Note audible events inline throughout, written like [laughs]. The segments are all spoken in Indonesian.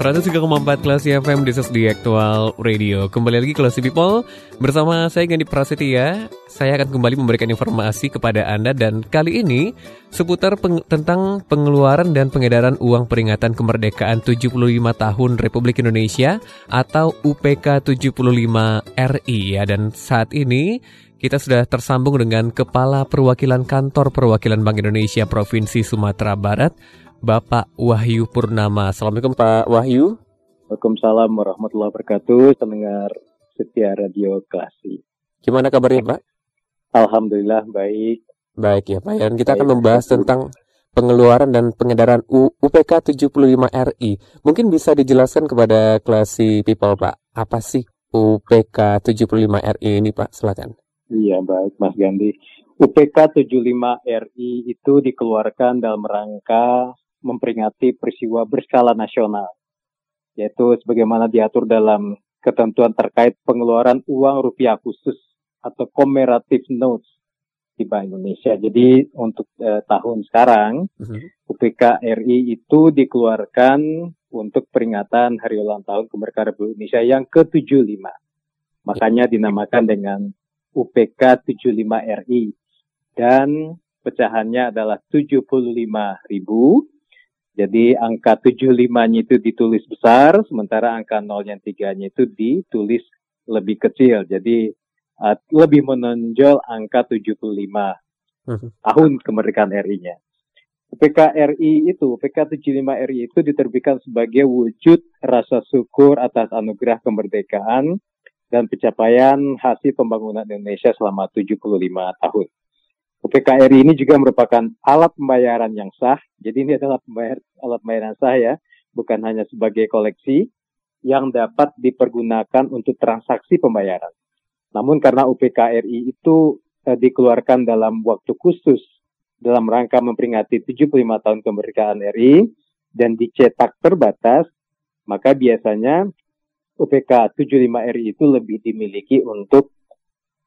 Empat kelas FM di di Aktual Radio. Kembali lagi kelas People bersama saya Gandhi Prasetya. Saya akan kembali memberikan informasi kepada Anda dan kali ini seputar peng tentang pengeluaran dan pengedaran uang peringatan kemerdekaan 75 tahun Republik Indonesia atau UPK 75 RI ya dan saat ini kita sudah tersambung dengan Kepala Perwakilan Kantor Perwakilan Bank Indonesia Provinsi Sumatera Barat Bapak Wahyu Purnama. Assalamualaikum Pak Wahyu. Waalaikumsalam warahmatullahi wabarakatuh. Pendengar setia Radio Klasi. Gimana kabarnya Pak? Alhamdulillah baik. Baik ya Pak. Dan kita baik. akan membahas tentang pengeluaran dan pengedaran UPK 75 RI. Mungkin bisa dijelaskan kepada Klasi People Pak. Apa sih UPK 75 RI ini Pak? Silakan. Iya baik Mas Gandhi. UPK 75 RI itu dikeluarkan dalam rangka memperingati peristiwa berskala nasional, yaitu sebagaimana diatur dalam ketentuan terkait pengeluaran uang rupiah khusus atau commemorative notes di Bank Indonesia. Jadi untuk eh, tahun sekarang uh-huh. UPK RI itu dikeluarkan untuk peringatan Hari Ulang Tahun Kemerdekaan Republik Indonesia yang ke-75. Makanya dinamakan dengan UPK 75 RI dan pecahannya adalah 75 ribu jadi angka 75-nya itu ditulis besar, sementara angka 0 yang 3-nya itu ditulis lebih kecil. Jadi uh, lebih menonjol angka 75 hmm. tahun kemerdekaan RI-nya. PKRI itu, PK 75 RI itu diterbitkan sebagai wujud rasa syukur atas anugerah kemerdekaan dan pencapaian hasil pembangunan Indonesia selama 75 tahun. UPKRI ini juga merupakan alat pembayaran yang sah. Jadi ini adalah pembayar, alat pembayaran sah ya, bukan hanya sebagai koleksi yang dapat dipergunakan untuk transaksi pembayaran. Namun karena UPKRI itu eh, dikeluarkan dalam waktu khusus dalam rangka memperingati 75 tahun kemerdekaan RI dan dicetak terbatas, maka biasanya UPK 75 RI itu lebih dimiliki untuk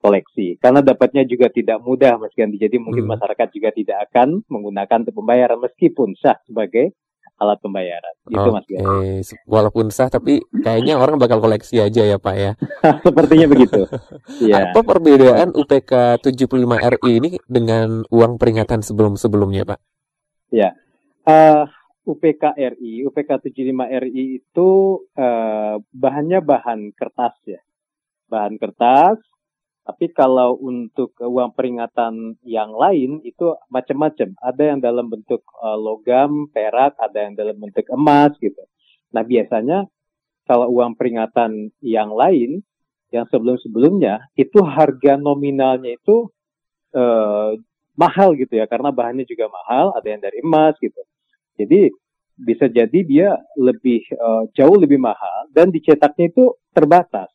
koleksi. Karena dapatnya juga tidak mudah Mas Gandhi. Jadi mungkin hmm. masyarakat juga tidak akan menggunakan untuk pembayaran meskipun sah sebagai alat pembayaran. Itu Mas Gandhi. Walaupun sah tapi kayaknya orang bakal koleksi aja ya Pak ya. [laughs] Sepertinya begitu. [laughs] ya. Apa perbedaan UPK 75 RI ini dengan uang peringatan sebelum-sebelumnya Pak? Ya. Uh, UPK RI, UPK 75 RI itu uh, bahannya bahan kertas ya. Bahan kertas tapi kalau untuk uang peringatan yang lain itu macam-macam. Ada yang dalam bentuk uh, logam, perak, ada yang dalam bentuk emas gitu. Nah biasanya kalau uang peringatan yang lain yang sebelum-sebelumnya itu harga nominalnya itu uh, mahal gitu ya karena bahannya juga mahal. Ada yang dari emas gitu. Jadi bisa jadi dia lebih uh, jauh lebih mahal dan dicetaknya itu terbatas.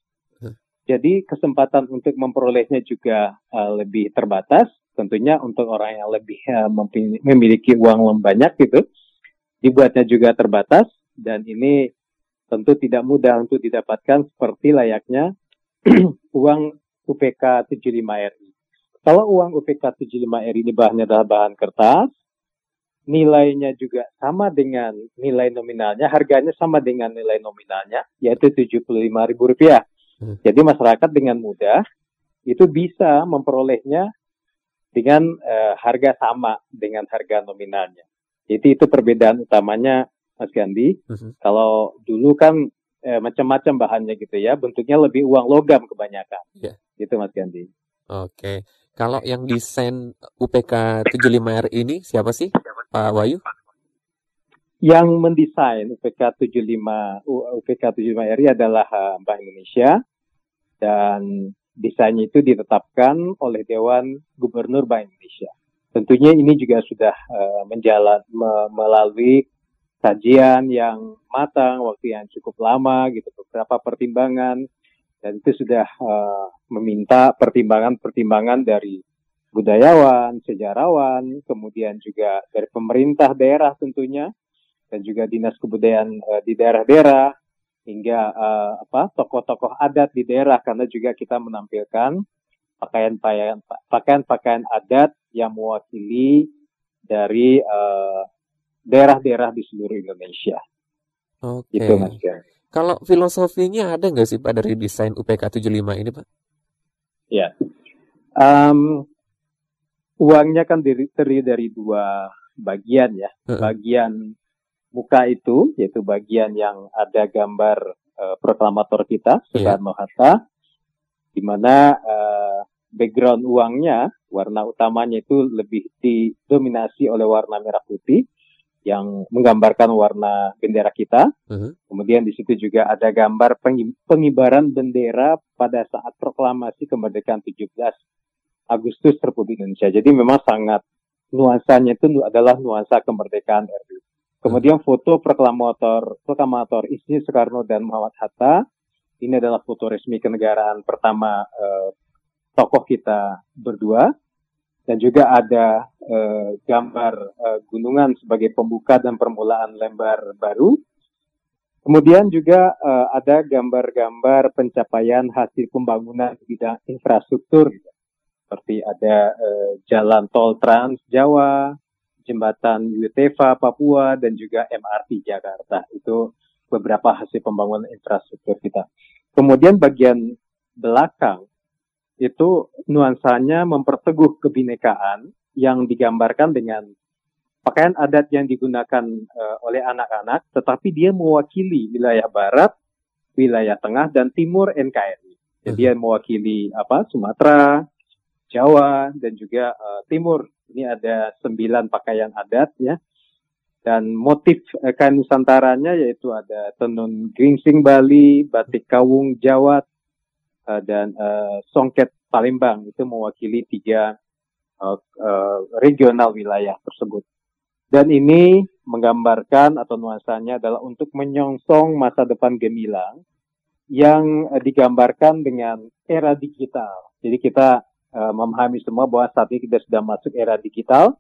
Jadi kesempatan untuk memperolehnya juga uh, lebih terbatas. Tentunya untuk orang yang lebih uh, memiliki uang banyak gitu, dibuatnya juga terbatas dan ini tentu tidak mudah untuk didapatkan seperti layaknya [clears throat] uang UPK 75 RI. Kalau uang UPK 75 RI ini bahannya adalah bahan kertas, nilainya juga sama dengan nilai nominalnya, harganya sama dengan nilai nominalnya, yaitu Rp75.000. Hmm. Jadi masyarakat dengan mudah itu bisa memperolehnya dengan uh, harga sama dengan harga nominalnya. Jadi itu perbedaan utamanya Mas Gandhi. Uh-huh. Kalau dulu kan eh, macam-macam bahannya gitu ya, bentuknya lebih uang logam kebanyakan. Yeah. Gitu Mas Gandhi. Oke. Okay. Kalau yang desain UPK 75R ini siapa sih Pak Wayu? Yang mendesain UPK 75 UPK 75 RI adalah uh, Bank Indonesia. Dan desainnya itu ditetapkan oleh Dewan Gubernur Bank Indonesia. Tentunya ini juga sudah uh, menjalan me, melalui kajian yang matang, waktu yang cukup lama gitu, beberapa pertimbangan. Dan itu sudah uh, meminta pertimbangan-pertimbangan dari budayawan, sejarawan, kemudian juga dari pemerintah daerah tentunya, dan juga dinas kebudayaan uh, di daerah-daerah, hingga uh, apa tokoh-tokoh adat di daerah karena juga kita menampilkan pakaian-pakaian pakaian-pakaian adat yang mewakili dari daerah daerah-daerah di seluruh Indonesia. Oke. Okay. Gitu, Mas Kalau filosofinya ada nggak sih Pak dari desain UPK 75 ini Pak? Ya. Um, uangnya kan terdiri dari dua bagian ya. Uh -uh. Bagian muka itu yaitu bagian yang ada gambar uh, proklamator kita iya. Soekarno yeah. Hatta di mana uh, background uangnya warna utamanya itu lebih didominasi oleh warna merah putih yang menggambarkan warna bendera kita. Uh-huh. Kemudian di situ juga ada gambar pengibaran bendera pada saat proklamasi kemerdekaan 17 Agustus Republik Indonesia. Jadi memang sangat nuansanya itu adalah nuansa kemerdekaan RI. Kemudian foto proklamator proklamator Isni Soekarno dan Muhammad Hatta. Ini adalah foto resmi kenegaraan pertama eh, tokoh kita berdua. Dan juga ada eh, gambar eh, gunungan sebagai pembuka dan permulaan lembar baru. Kemudian juga eh, ada gambar-gambar pencapaian hasil pembangunan bidang infrastruktur. Seperti ada eh, jalan tol Trans Jawa, jembatan Yuteva Papua dan juga MRT Jakarta. Itu beberapa hasil pembangunan infrastruktur kita. Kemudian bagian belakang itu nuansanya memperteguh kebinekaan yang digambarkan dengan pakaian adat yang digunakan uh, oleh anak-anak, tetapi dia mewakili wilayah barat, wilayah tengah dan timur NKRI. Jadi dia mewakili apa Sumatera, Jawa dan juga uh, timur ini ada sembilan pakaian adat ya. Dan motif eh, kain Nusantaranya yaitu ada tenun geringsing Bali, batik kawung Jawa, uh, dan uh, songket Palembang. Itu mewakili tiga uh, uh, regional wilayah tersebut. Dan ini menggambarkan atau nuansanya adalah untuk menyongsong masa depan gemilang yang uh, digambarkan dengan era digital. Jadi kita uh, memahami semua bahwa saat ini kita sudah masuk era digital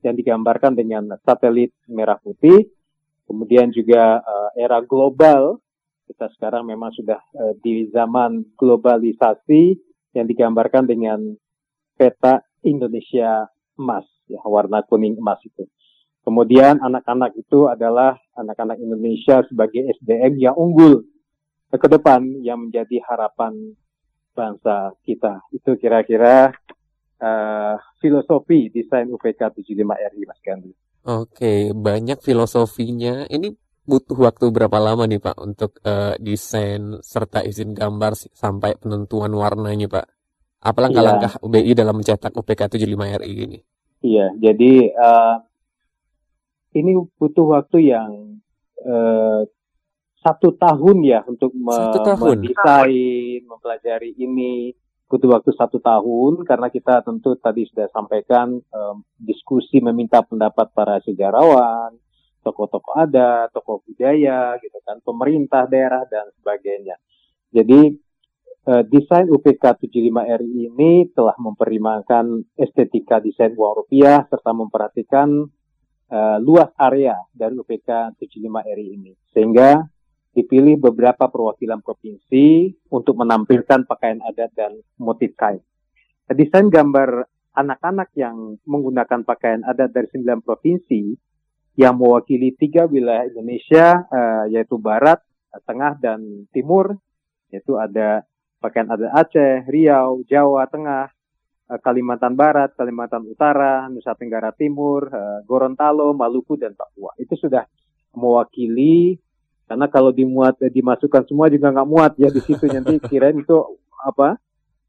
yang digambarkan dengan satelit merah putih, kemudian juga uh, era global. Kita sekarang memang sudah uh, di zaman globalisasi yang digambarkan dengan peta Indonesia emas, ya warna kuning emas itu. Kemudian anak-anak itu adalah anak-anak Indonesia sebagai SDM yang unggul ke depan yang menjadi harapan bangsa kita. Itu kira-kira uh, filosofi desain UPK 75 RI Mas Gandhi. Oke, banyak filosofinya. Ini butuh waktu berapa lama nih Pak untuk uh, desain serta izin gambar sampai penentuan warnanya Pak? Apa langkah-langkah UBI dalam mencetak UPK 75 RI ini? Iya, jadi uh, ini butuh waktu yang uh, satu tahun ya untuk me mendesain, mempelajari ini. Butuh waktu satu tahun karena kita tentu tadi sudah sampaikan um, diskusi meminta pendapat para sejarawan, tokoh-tokoh ada, tokoh budaya, gitu kan, pemerintah daerah dan sebagainya. Jadi uh, desain UPK 75 RI ini telah mempertimbangkan estetika desain uang rupiah serta memperhatikan uh, luas area dari UPK 75 RI ini. Sehingga dipilih beberapa perwakilan provinsi untuk menampilkan pakaian adat dan motif kain. Desain gambar anak-anak yang menggunakan pakaian adat dari sembilan provinsi yang mewakili tiga wilayah Indonesia, uh, yaitu Barat, Tengah, dan Timur, yaitu ada pakaian adat Aceh, Riau, Jawa Tengah, uh, Kalimantan Barat, Kalimantan Utara, Nusa Tenggara Timur, uh, Gorontalo, Maluku, dan Papua. Itu sudah mewakili karena kalau dimuat eh, dimasukkan semua juga nggak muat ya di situ nanti kirain itu apa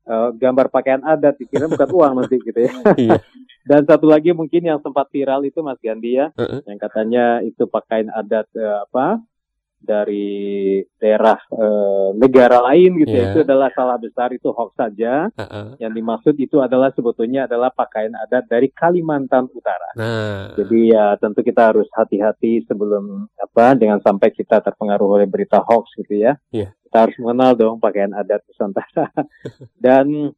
uh, gambar pakaian adat dikira bukan uang nanti gitu ya. [laughs] Iya. Dan satu lagi mungkin yang sempat viral itu Mas Gandhi ya, uh -uh. yang katanya itu pakaian adat uh, apa dari daerah e, negara lain gitu yeah. ya iya. itu adalah salah besar itu hoax saja uh -uh. yang dimaksud itu adalah sebetulnya adalah pakaian adat dari Kalimantan Utara nah. jadi ya tentu kita harus hati-hati sebelum apa dengan sampai kita terpengaruh oleh berita hoax gitu ya yeah. kita harus mengenal dong pakaian adat Nusantara [laughs] dan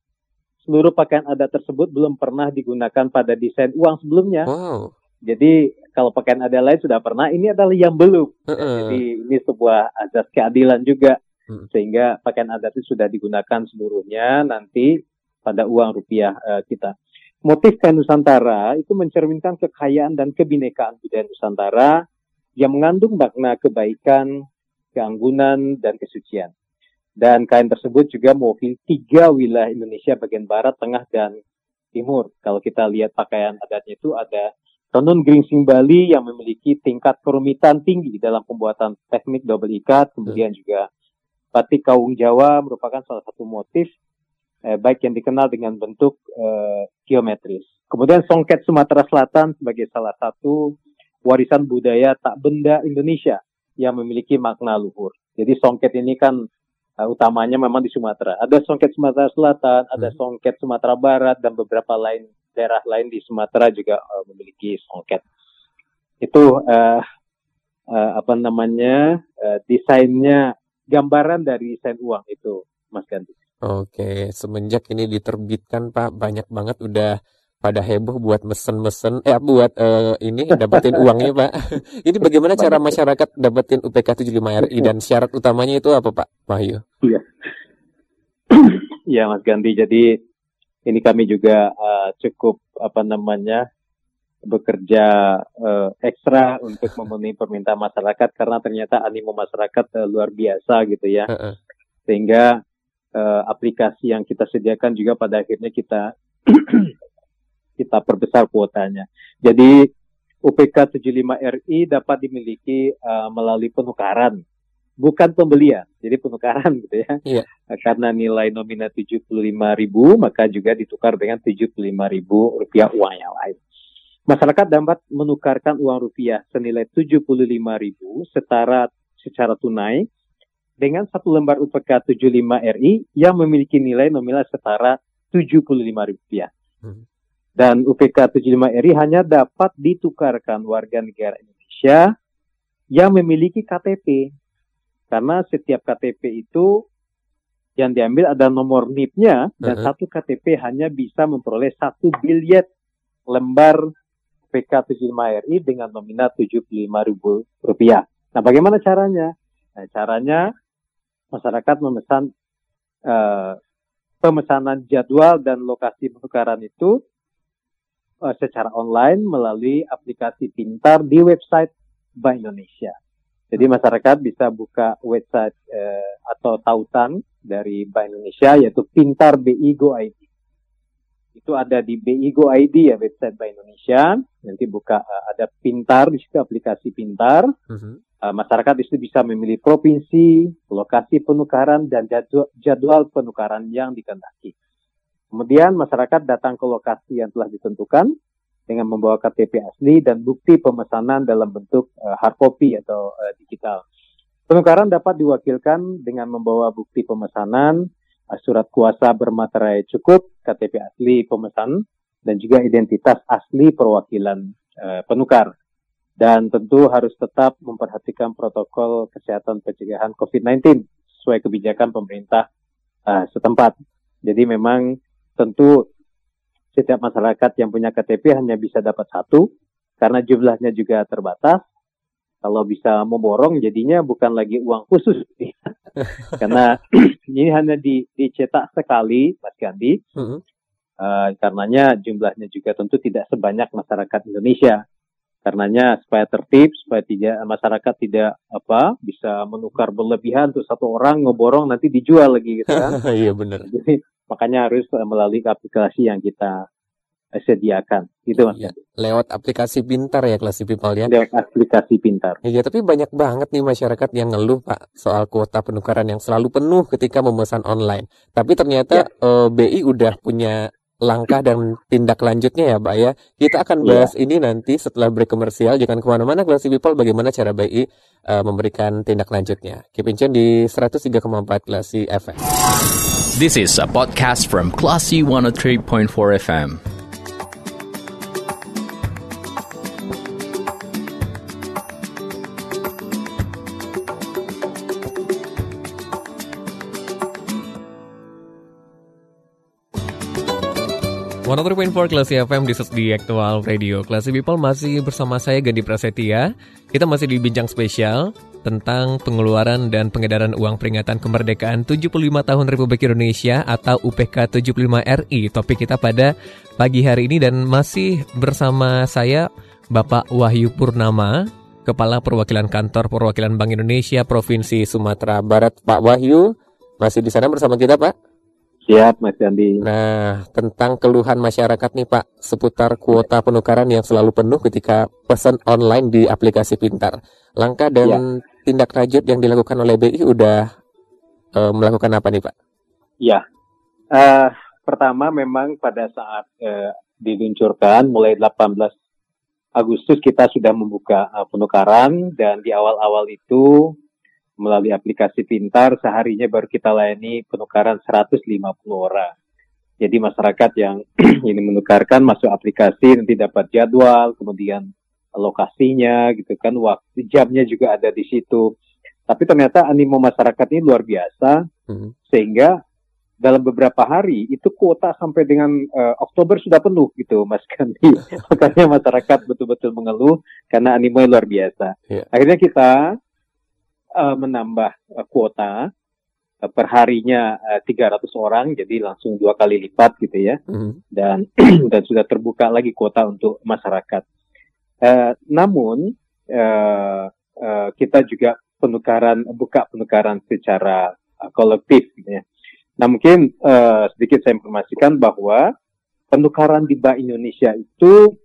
seluruh pakaian adat tersebut belum pernah digunakan pada desain uang sebelumnya. Wow. Jadi kalau pakaian adat lain sudah pernah, ini adalah yang belum. Uh -uh. Jadi ini sebuah azas keadilan juga, Hmm. sehingga pakaian adat itu sudah digunakan seluruhnya nanti pada uang rupiah uh, kita. Motif kain Nusantara itu mencerminkan kekayaan dan kebinekaan budaya Nusantara yang mengandung makna kebaikan, keanggunan, dan kesucian. Dan kain tersebut juga mewakili tiga wilayah Indonesia bagian barat, tengah, dan timur. Kalau kita lihat pakaian adatnya itu ada Tenun Geringsing Bali yang memiliki tingkat kerumitan tinggi dalam pembuatan teknik double ikat, kemudian juga batik Kaung Jawa merupakan salah satu motif eh, baik yang dikenal dengan bentuk eh, geometris. Kemudian songket Sumatera Selatan sebagai salah satu warisan budaya tak benda Indonesia yang memiliki makna luhur. Jadi songket ini kan uh, utamanya memang di Sumatera. Ada songket Sumatera Selatan, ada Hmm. songket Sumatera Barat dan beberapa lain daerah lain di Sumatera juga uh, memiliki songket. Itu uh, uh, apa namanya uh, desainnya gambaran dari desain uang itu, Mas Ganti. Oke, semenjak ini diterbitkan Pak, banyak banget udah pada heboh buat mesen-mesen, eh buat eh, ini dapetin [laughs] uangnya Pak. ini bagaimana cara masyarakat dapetin UPK 75 RI dan syarat utamanya itu apa Pak Wahyu? Iya [clears throat] Mas Ganti. Jadi ini kami juga uh, cukup apa namanya bekerja uh, ekstra untuk [laughs] memenuhi permintaan masyarakat karena ternyata animo masyarakat uh, luar biasa gitu ya. Sehingga uh, aplikasi yang kita sediakan juga pada akhirnya kita [clears throat] kita perbesar kuotanya. Jadi UPK 75 RI dapat dimiliki uh, melalui penukaran, bukan pembelian. Jadi penukaran [laughs] gitu ya. Iya. Nah, Karena nilai nominal 75.000 maka juga ditukar dengan 75.000 rupiah uang yang lain. Masyarakat dapat menukarkan uang rupiah senilai 75.000 setara secara tunai dengan satu lembar UPK 75 RI yang memiliki nilai nominal setara 75.000 rupiah. Hmm. Dan UPK 75 RI hanya dapat ditukarkan warga negara Indonesia yang memiliki KTP. Karena setiap KTP itu yang diambil ada nomor NIP-nya dan Mhm. satu KTP hanya bisa memperoleh satu bilet lembar UPK 75 RI dengan nominal 75.000 rupiah. Nah, bagaimana caranya? Nah, caranya masyarakat memesan eh, pemesanan jadwal dan lokasi penukaran itu eh, secara online melalui aplikasi pintar di website Bank Indonesia. Jadi masyarakat bisa buka website eh, atau tautan dari Bank Indonesia yaitu Pintar BI Go ID. Itu ada di BI Go ID ya website Bank Indonesia. Nanti buka eh, ada Pintar di situ aplikasi Pintar. Mhm. Uh, masyarakat di situ bisa memilih provinsi, lokasi penukaran, dan jadwal, jadwal penukaran yang dikehendaki. Kemudian masyarakat datang ke lokasi yang telah ditentukan dengan membawa KTP asli dan bukti pemesanan dalam bentuk uh, hard copy atau uh, digital. Penukaran dapat diwakilkan dengan membawa bukti pemesanan, uh, surat kuasa bermaterai cukup, KTP asli pemesan, dan juga identitas asli perwakilan uh, penukar dan tentu harus tetap memperhatikan protokol kesehatan pencegahan COVID-19 sesuai kebijakan pemerintah uh, setempat. Jadi memang tentu setiap masyarakat yang punya KTP hanya bisa dapat satu karena jumlahnya juga terbatas. Kalau bisa memborong jadinya bukan lagi uang khusus [laughs] karena [clears throat] ini hanya di, dicetak sekali, Mas Gandhi. Mhm. Uh, karenanya jumlahnya juga tentu tidak sebanyak masyarakat Indonesia. Karenanya supaya tertib, supaya tidak masyarakat tidak apa bisa menukar berlebihan untuk satu orang ngeborong nanti dijual lagi gitu kan. [laughs] Iya benar. Jadi makanya harus uh, melalui aplikasi yang kita uh, sediakan gitu mas. Iya. Lewat aplikasi pintar ya Classy People ya. Lewat aplikasi pintar. Iya, tapi banyak banget nih masyarakat yang ngeluh Pak soal kuota penukaran yang selalu penuh ketika memesan online. Tapi ternyata eh, BI udah punya langkah dan tindak lanjutnya ya Pak ya. Kita akan Iya. bahas ini nanti setelah break komersial. Jangan ke mana-mana Classy People bagaimana cara BI eh, memberikan tindak lanjutnya. Keep in tune di 103,4 Classy FM. This is a podcast from Classy 103.4 FM. 103.4 Klasi FM di di Aktual Radio. Klasi People masih bersama saya Gandhi Prasetya. Kita masih di bincang spesial tentang pengeluaran dan pengedaran uang peringatan kemerdekaan 75 tahun Republik Indonesia atau UPK 75 RI Topik kita pada pagi hari ini dan masih bersama saya Bapak Wahyu Purnama Kepala Perwakilan Kantor Perwakilan Bank Indonesia Provinsi Sumatera Barat. Pak Wahyu masih di sana bersama kita Pak Siap Mas Andi. Nah, tentang keluhan masyarakat nih Pak, seputar kuota penukaran yang selalu penuh ketika pesan online di aplikasi pintar. Langkah dan ya. tindak lanjut yang dilakukan oleh BI udah uh, melakukan apa nih Pak? Ya, uh, pertama memang pada saat uh, diluncurkan mulai 18 Agustus kita sudah membuka uh, penukaran dan di awal-awal itu melalui aplikasi pintar seharinya baru kita layani penukaran 150 orang. Jadi masyarakat yang [clears throat] ini menukarkan masuk aplikasi nanti dapat jadwal, kemudian lokasinya gitu kan, waktu jamnya juga ada di situ. Tapi ternyata animo masyarakat ini luar biasa hmm. sehingga dalam beberapa hari itu kuota sampai dengan uh, Oktober sudah penuh gitu Mas Kandi. [laughs] Makanya masyarakat betul-betul mengeluh karena animo luar biasa. Yeah. Akhirnya kita uh, menambah uh, kuota uh, per harinya uh, 300 orang, jadi langsung dua kali lipat gitu ya, mm. dan [clears throat] dan sudah terbuka lagi kuota untuk masyarakat. Uh, namun uh, uh, kita juga penukaran buka penukaran secara uh, kolektif gitu ya. Nah mungkin uh, sedikit saya informasikan bahwa penukaran di Bank Indonesia itu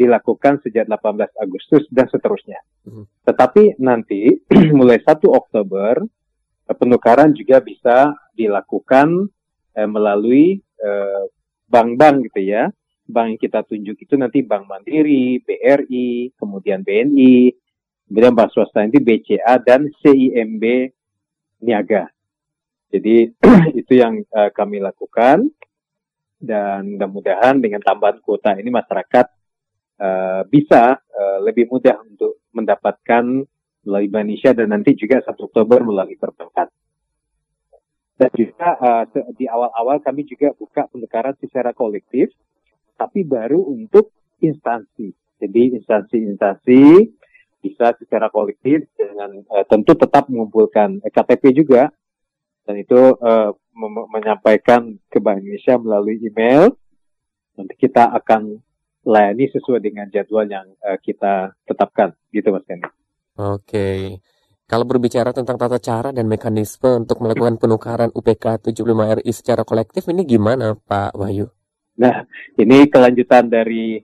dilakukan sejak 18 Agustus dan seterusnya. Hmm. Tetapi nanti [clears throat] mulai 1 Oktober eh, penukaran juga bisa dilakukan eh, melalui eh, bank-bank gitu ya. Bank yang kita tunjuk itu nanti Bank Mandiri, BRI, kemudian BNI, kemudian bank swasta nanti BCA dan CIMB Niaga. Jadi [clears throat] itu yang uh, kami lakukan dan mudah-mudahan dengan tambahan kuota ini masyarakat uh, bisa uh, lebih mudah untuk mendapatkan melalui Indonesia dan nanti juga 1 Oktober melalui perbankan. Dan juga uh, di awal-awal kami juga buka penukaran secara kolektif, tapi baru untuk instansi. Jadi instansi-instansi bisa secara kolektif dengan uh, tentu tetap mengumpulkan KTP juga dan itu uh, menyampaikan ke Bank Indonesia melalui email. Nanti kita akan layani sesuai dengan jadwal yang uh, kita tetapkan gitu Mas Kenny. Oke. Kalau berbicara tentang tata cara dan mekanisme untuk melakukan penukaran UPK 75 RI secara kolektif ini gimana Pak Wahyu? Nah, ini kelanjutan dari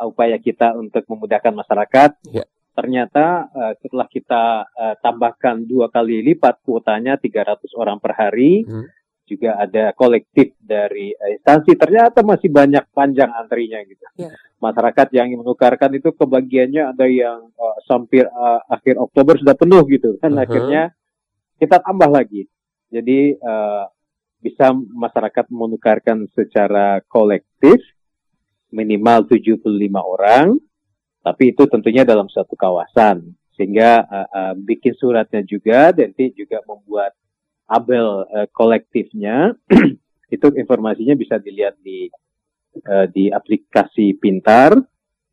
upaya kita untuk memudahkan masyarakat. Ya. Ternyata uh, setelah kita uh, tambahkan dua kali lipat kuotanya 300 orang per hari, hmm juga ada kolektif dari uh, instansi ternyata masih banyak panjang antrinya gitu. Yeah. Masyarakat yang menukarkan itu kebagiannya ada yang uh, sampai uh, akhir Oktober sudah penuh gitu kan uh -huh. akhirnya kita tambah lagi. Jadi uh, bisa masyarakat menukarkan secara kolektif minimal 75 orang tapi itu tentunya dalam satu kawasan sehingga uh, uh, bikin suratnya juga dan juga membuat abel uh, kolektifnya [clears throat] itu informasinya bisa dilihat di uh, di aplikasi pintar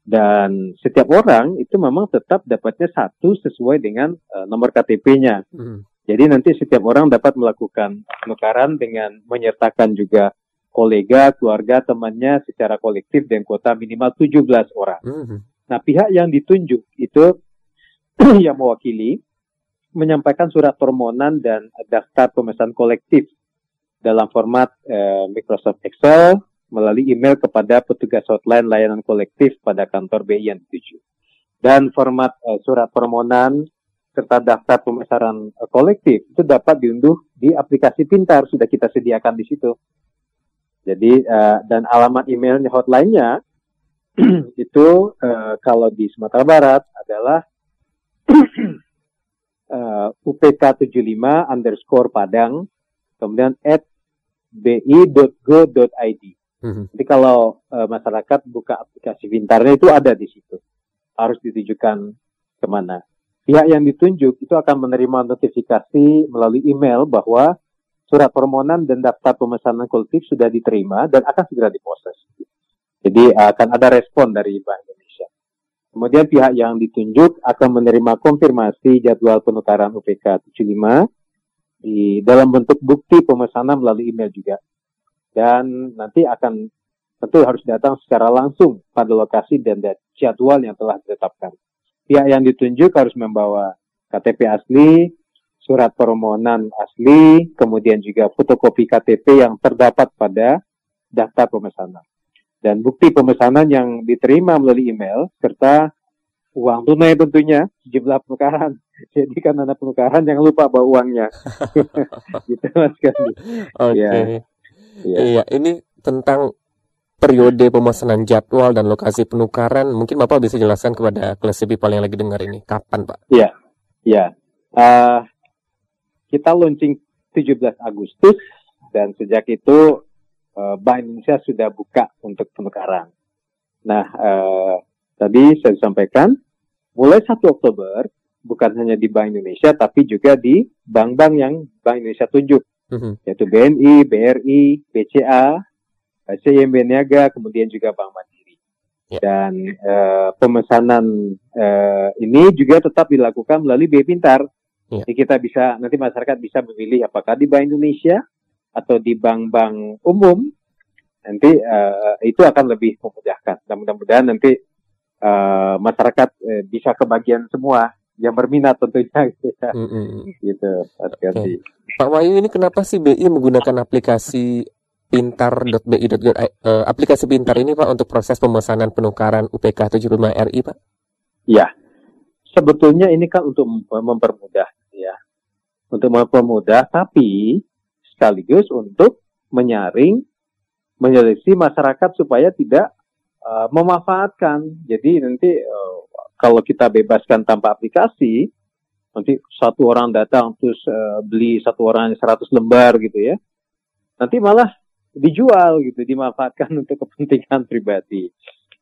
dan setiap orang itu memang tetap dapatnya satu sesuai dengan uh, nomor KTP-nya. Hmm. Jadi nanti setiap orang dapat melakukan penukaran dengan menyertakan juga kolega, keluarga, temannya secara kolektif dengan kuota minimal 17 orang. Hmm. Nah, pihak yang ditunjuk itu [clears throat] yang mewakili menyampaikan surat permohonan dan daftar pemesan kolektif dalam format eh, Microsoft Excel melalui email kepada petugas hotline layanan kolektif pada kantor BI yang dituju. Dan format eh, surat permohonan serta daftar pemesanan eh, kolektif itu dapat diunduh di aplikasi pintar sudah kita sediakan di situ. Jadi eh, dan alamat emailnya hotline-nya [clears throat] itu eh, kalau di Sumatera Barat adalah [clears throat] uh, UPK 75 underscore Padang, kemudian at bi.go.id. Mm-hmm. Jadi kalau uh, masyarakat buka aplikasi pintarnya itu ada di situ. Harus ditujukan ke mana. Pihak yang ditunjuk itu akan menerima notifikasi melalui email bahwa surat permohonan dan daftar pemesanan kolektif sudah diterima dan akan segera diproses. Jadi akan ada respon dari Bank Indonesia. Kemudian pihak yang ditunjuk akan menerima konfirmasi jadwal penukaran UPK 75 di dalam bentuk bukti pemesanan melalui email juga. Dan nanti akan tentu harus datang secara langsung pada lokasi dan jadwal yang telah ditetapkan. Pihak yang ditunjuk harus membawa KTP asli, surat permohonan asli, kemudian juga fotokopi KTP yang terdapat pada daftar pemesanan. Dan bukti pemesanan yang diterima melalui email, serta uang tunai tentunya, jumlah penukaran. [laughs] Jadi kan ada penukaran jangan lupa bawa uangnya. [laughs] [laughs] gitu Mas Oke. Okay. Ya. Ya. Iya, ini tentang periode pemesanan jadwal dan lokasi penukaran. Mungkin Bapak bisa jelaskan kepada kelas people yang lagi dengar ini. Kapan, Pak? Iya. Iya. Uh, kita launching 17 Agustus dan sejak itu Bank Indonesia sudah buka untuk penukaran. Nah, uh, tadi saya sampaikan mulai 1 Oktober bukan hanya di Bank Indonesia tapi juga di bank-bank yang Bank Indonesia tunjuk mm-hmm. yaitu BNI, BRI, BCA, CIMB Niaga, kemudian juga Bank Mandiri. Yeah. Dan uh, pemesanan uh, ini juga tetap dilakukan melalui B Pintar. Yeah. Jadi kita bisa nanti masyarakat bisa memilih apakah di Bank Indonesia atau di bank-bank umum. Nanti uh, itu akan lebih memudahkan. Dan mudah-mudahan nanti uh, masyarakat uh, bisa kebagian semua yang berminat tentunya gitu ya. Mm -hmm. gitu. Okay. Pak Wahyu ini kenapa sih BI menggunakan aplikasi pintar.bi.go uh, aplikasi pintar ini Pak untuk proses pemesanan penukaran UPK 75 RI Pak? Ya, sebetulnya ini kan untuk mempermudah ya, untuk mempermudah tapi sekaligus untuk menyaring, menyeleksi masyarakat supaya tidak uh, memanfaatkan. Jadi nanti uh, kalau kita bebaskan tanpa aplikasi, nanti satu orang datang terus uh, beli satu orang 100 lembar gitu ya. Nanti malah dijual gitu, dimanfaatkan [laughs] untuk kepentingan pribadi.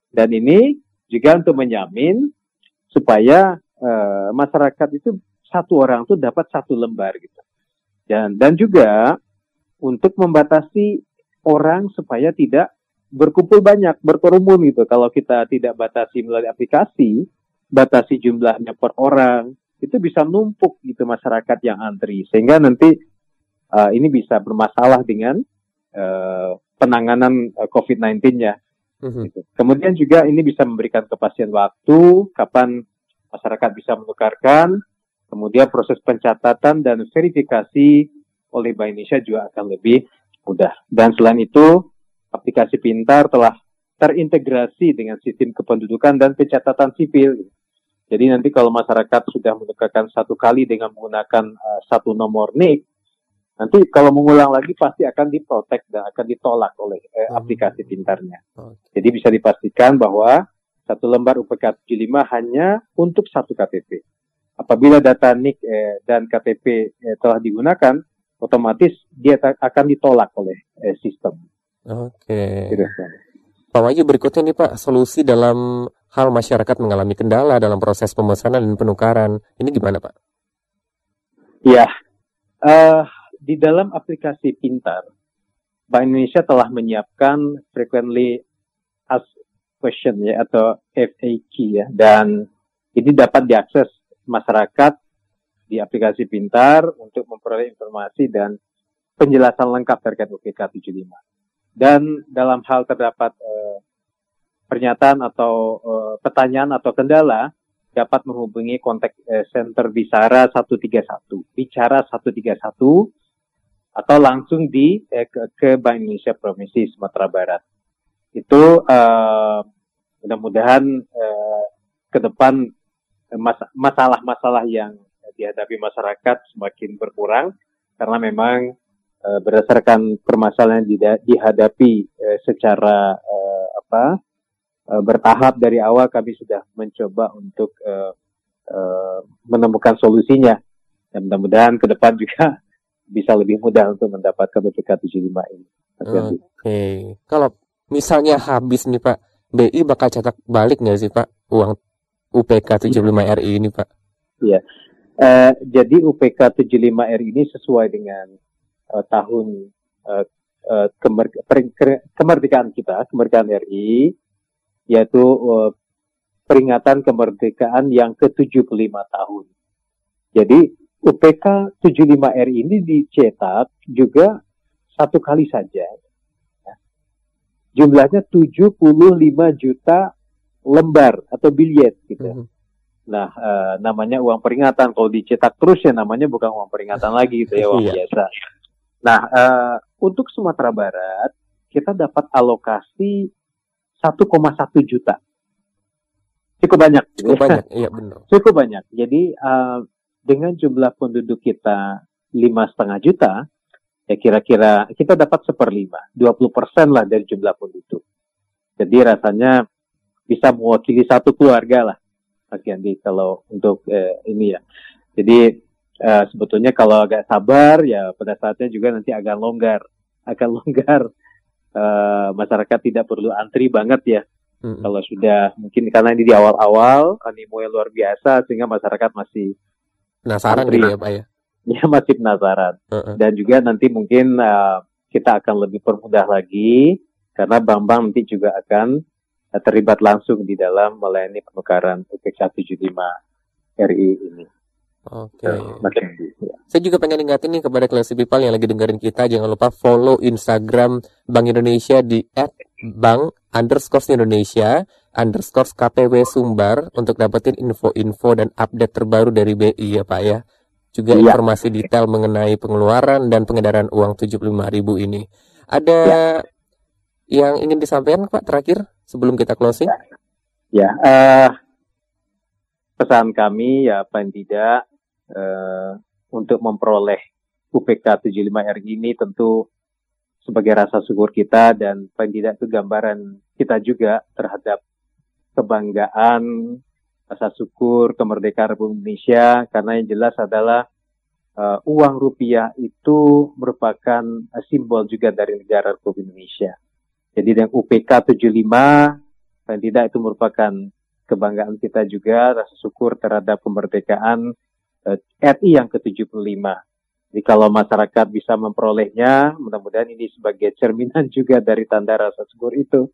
Dan ini juga untuk menjamin supaya uh, masyarakat itu satu orang tuh dapat satu lembar gitu. Dan dan juga untuk membatasi orang supaya tidak berkumpul banyak, berkerumun gitu. Kalau kita tidak batasi melalui aplikasi, batasi jumlahnya per orang, itu bisa numpuk gitu masyarakat yang antri sehingga nanti uh, ini bisa bermasalah dengan uh, penanganan uh, COVID-19-nya. Mm-hmm. Gitu. Kemudian juga ini bisa memberikan kepastian waktu kapan masyarakat bisa menukarkan, kemudian proses pencatatan dan verifikasi oleh Bank Indonesia juga akan lebih mudah. Dan selain itu, aplikasi pintar telah terintegrasi dengan sistem kependudukan dan pencatatan sipil. Jadi nanti kalau masyarakat sudah menukarkan satu kali dengan menggunakan uh, satu nomor NIK, nanti kalau mengulang lagi pasti akan diprotek dan akan ditolak oleh eh, hmm. aplikasi pintarnya. Jadi bisa dipastikan bahwa satu lembar UPK 75 hanya untuk satu KTP. Apabila data NIK eh, dan KTP eh, telah digunakan, otomatis dia akan ditolak oleh eh, sistem. Oke. Okay. Pak Wahyu berikutnya nih Pak, solusi dalam hal masyarakat mengalami kendala dalam proses pemesanan dan penukaran. Ini gimana Pak? Ya, uh, di dalam aplikasi pintar, Bank Indonesia telah menyiapkan frequently asked question ya atau FAQ ya dan ini dapat diakses masyarakat di aplikasi pintar untuk memperoleh informasi dan penjelasan lengkap terkait UPK 75. Dan dalam hal terdapat uh, pernyataan atau uh, pertanyaan atau kendala dapat menghubungi kontak uh, center Bisara 131, bicara 131 atau langsung di eh, ke, ke Bank Indonesia Provinsi Sumatera Barat. Itu uh, mudah-mudahan uh, ke depan masalah-masalah yang dihadapi masyarakat semakin berkurang karena memang uh, berdasarkan permasalahan yang dihadapi uh, secara uh, apa uh, bertahap dari awal kami sudah mencoba untuk uh, uh, menemukan solusinya dan mudah-mudahan ke depan juga [laughs] bisa lebih mudah untuk mendapatkan UPK 75 ini. Oke, okay. kalau misalnya habis nih Pak, BI bakal cetak balik nggak sih Pak uang UPK 75 RI ini Pak? Iya, uh, jadi UPK 75 RI ini sesuai dengan uh, tahun uh, uh, kemer kemerdekaan kita, kemerdekaan RI, yaitu uh, peringatan kemerdekaan yang ke-75 tahun. Jadi UPK 75 RI ini dicetak juga satu kali saja. Jumlahnya 75 juta lembar atau bilet gitu. Mm -hmm. Nah, uh, namanya uang peringatan. Kalau dicetak terus ya namanya bukan uang peringatan [laughs] lagi gitu ya, uang iya. biasa. Nah, uh, untuk Sumatera Barat kita dapat alokasi 1,1 juta. Cukup banyak. Cukup banyak, iya benar. [laughs] Cukup banyak. Jadi uh, dengan jumlah penduduk kita lima setengah juta, ya kira-kira kita dapat seperlima, 20 persen lah dari jumlah penduduk. Jadi rasanya bisa mewakili satu keluarga lah Mas Gandhi kalau untuk eh, ini ya. Jadi eh, sebetulnya kalau agak sabar ya pada saatnya juga nanti agak longgar, agak longgar. Eh, masyarakat tidak perlu antri banget ya. Hmm. Kalau sudah mungkin karena ini di awal-awal animo yang luar biasa sehingga masyarakat masih penasaran gitu ya Pak ya. [laughs] Ya masih penasaran. Uh -uh. Dan juga nanti mungkin uh, kita akan lebih permudah lagi karena bank-bank nanti juga akan terlibat langsung di dalam melayani penukaran UPK 175 RI ini. Oke. Okay. ya. Saya juga pengen ingatin nih kepada kelas people yang lagi dengerin kita, jangan lupa follow Instagram Bank Indonesia di @bank underscore Indonesia underscore KPW Sumbar untuk dapetin info-info dan update terbaru dari BI ya Pak ya. Juga ya. informasi detail mengenai pengeluaran dan pengedaran uang 75.000 ini. Ada ya. Yang ingin disampaikan Pak terakhir? sebelum kita closing? Ya, uh, pesan kami ya paling tidak uh, untuk memperoleh UPK 75 RI ini tentu sebagai rasa syukur kita dan paling tidak itu gambaran kita juga terhadap kebanggaan, rasa syukur kemerdekaan Republik Indonesia karena yang jelas adalah uh, uang rupiah itu merupakan simbol juga dari negara Republik Indonesia. Jadi dengan UPK 75 dan tidak itu merupakan kebanggaan kita juga rasa syukur terhadap kemerdekaan eh, RI yang ke-75. Jadi kalau masyarakat bisa memperolehnya, mudah-mudahan ini sebagai cerminan juga dari tanda rasa syukur itu.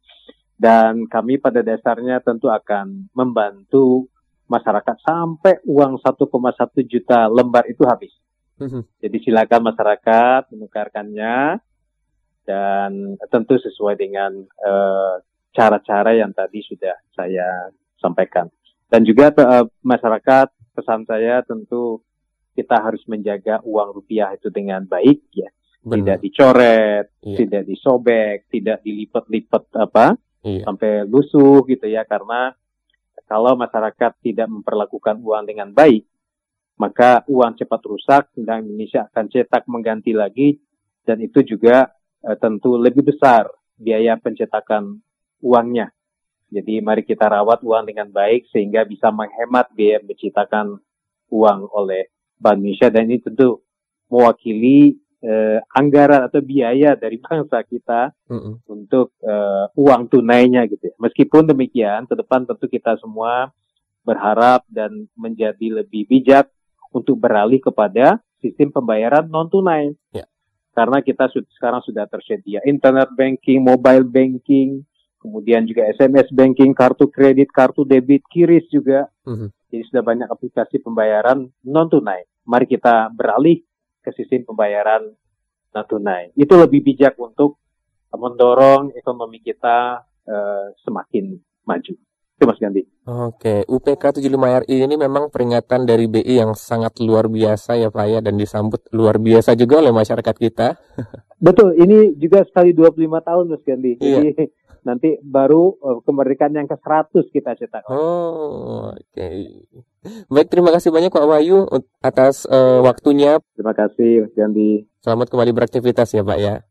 Dan kami pada dasarnya tentu akan membantu masyarakat sampai uang 1,1 juta lembar itu habis. Mhm. Jadi silakan masyarakat menukarkannya dan tentu sesuai dengan eh, cara-cara uh, yang tadi sudah saya sampaikan. Dan juga uh, masyarakat pesan saya tentu kita harus menjaga uang rupiah itu dengan baik ya. Benar. Tidak dicoret, iya. tidak disobek, tidak dilipat-lipat apa iya. sampai lusuh gitu ya karena kalau masyarakat tidak memperlakukan uang dengan baik, maka uang cepat rusak dan Indonesia akan cetak mengganti lagi dan itu juga uh, tentu lebih besar biaya pencetakan uangnya. Jadi mari kita rawat uang dengan baik sehingga bisa menghemat biaya menciptakan uang oleh Bank Indonesia dan ini tentu mewakili uh, anggaran atau biaya dari [laughs] bangsa kita mm -hmm. untuk uh, uang tunainya gitu ya. Meskipun demikian, ke depan tentu kita semua berharap dan menjadi lebih bijak untuk beralih kepada sistem pembayaran non tunai. Yeah karena kita sekarang sudah tersedia internet banking, mobile banking, kemudian juga SMS banking, kartu kredit, kartu debit, kiris juga. Mm-hmm. Jadi sudah banyak aplikasi pembayaran non tunai. Mari kita beralih ke sistem pembayaran non tunai. Itu lebih bijak untuk mendorong ekonomi kita uh, semakin maju itu Mas Gandhi. Oke, UPK 75 RI ini memang peringatan dari BI yang sangat luar biasa ya Pak ya dan disambut luar biasa juga oleh masyarakat kita. [laughs] Betul, ini juga sekali 25 tahun Mas Gandhi. Iya. Jadi [laughs] nanti baru uh, kemerdekaan yang ke-100 kita cetak. Oh, oke. Okay. Baik, terima kasih banyak Pak Wahyu atas uh, waktunya. Terima kasih Mas Gandhi. Selamat kembali beraktivitas ya Pak ya.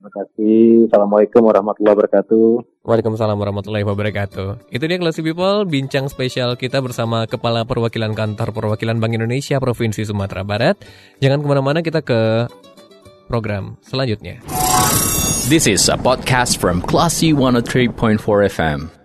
Terima kasih. Assalamualaikum warahmatullahi wabarakatuh. Waalaikumsalam warahmatullahi wabarakatuh. Itu dia Classy People, bincang spesial kita bersama Kepala Perwakilan Kantor Perwakilan Bank Indonesia Provinsi Sumatera Barat. Jangan ke mana-mana, kita ke program selanjutnya. This is a podcast from Classy 103.4 FM.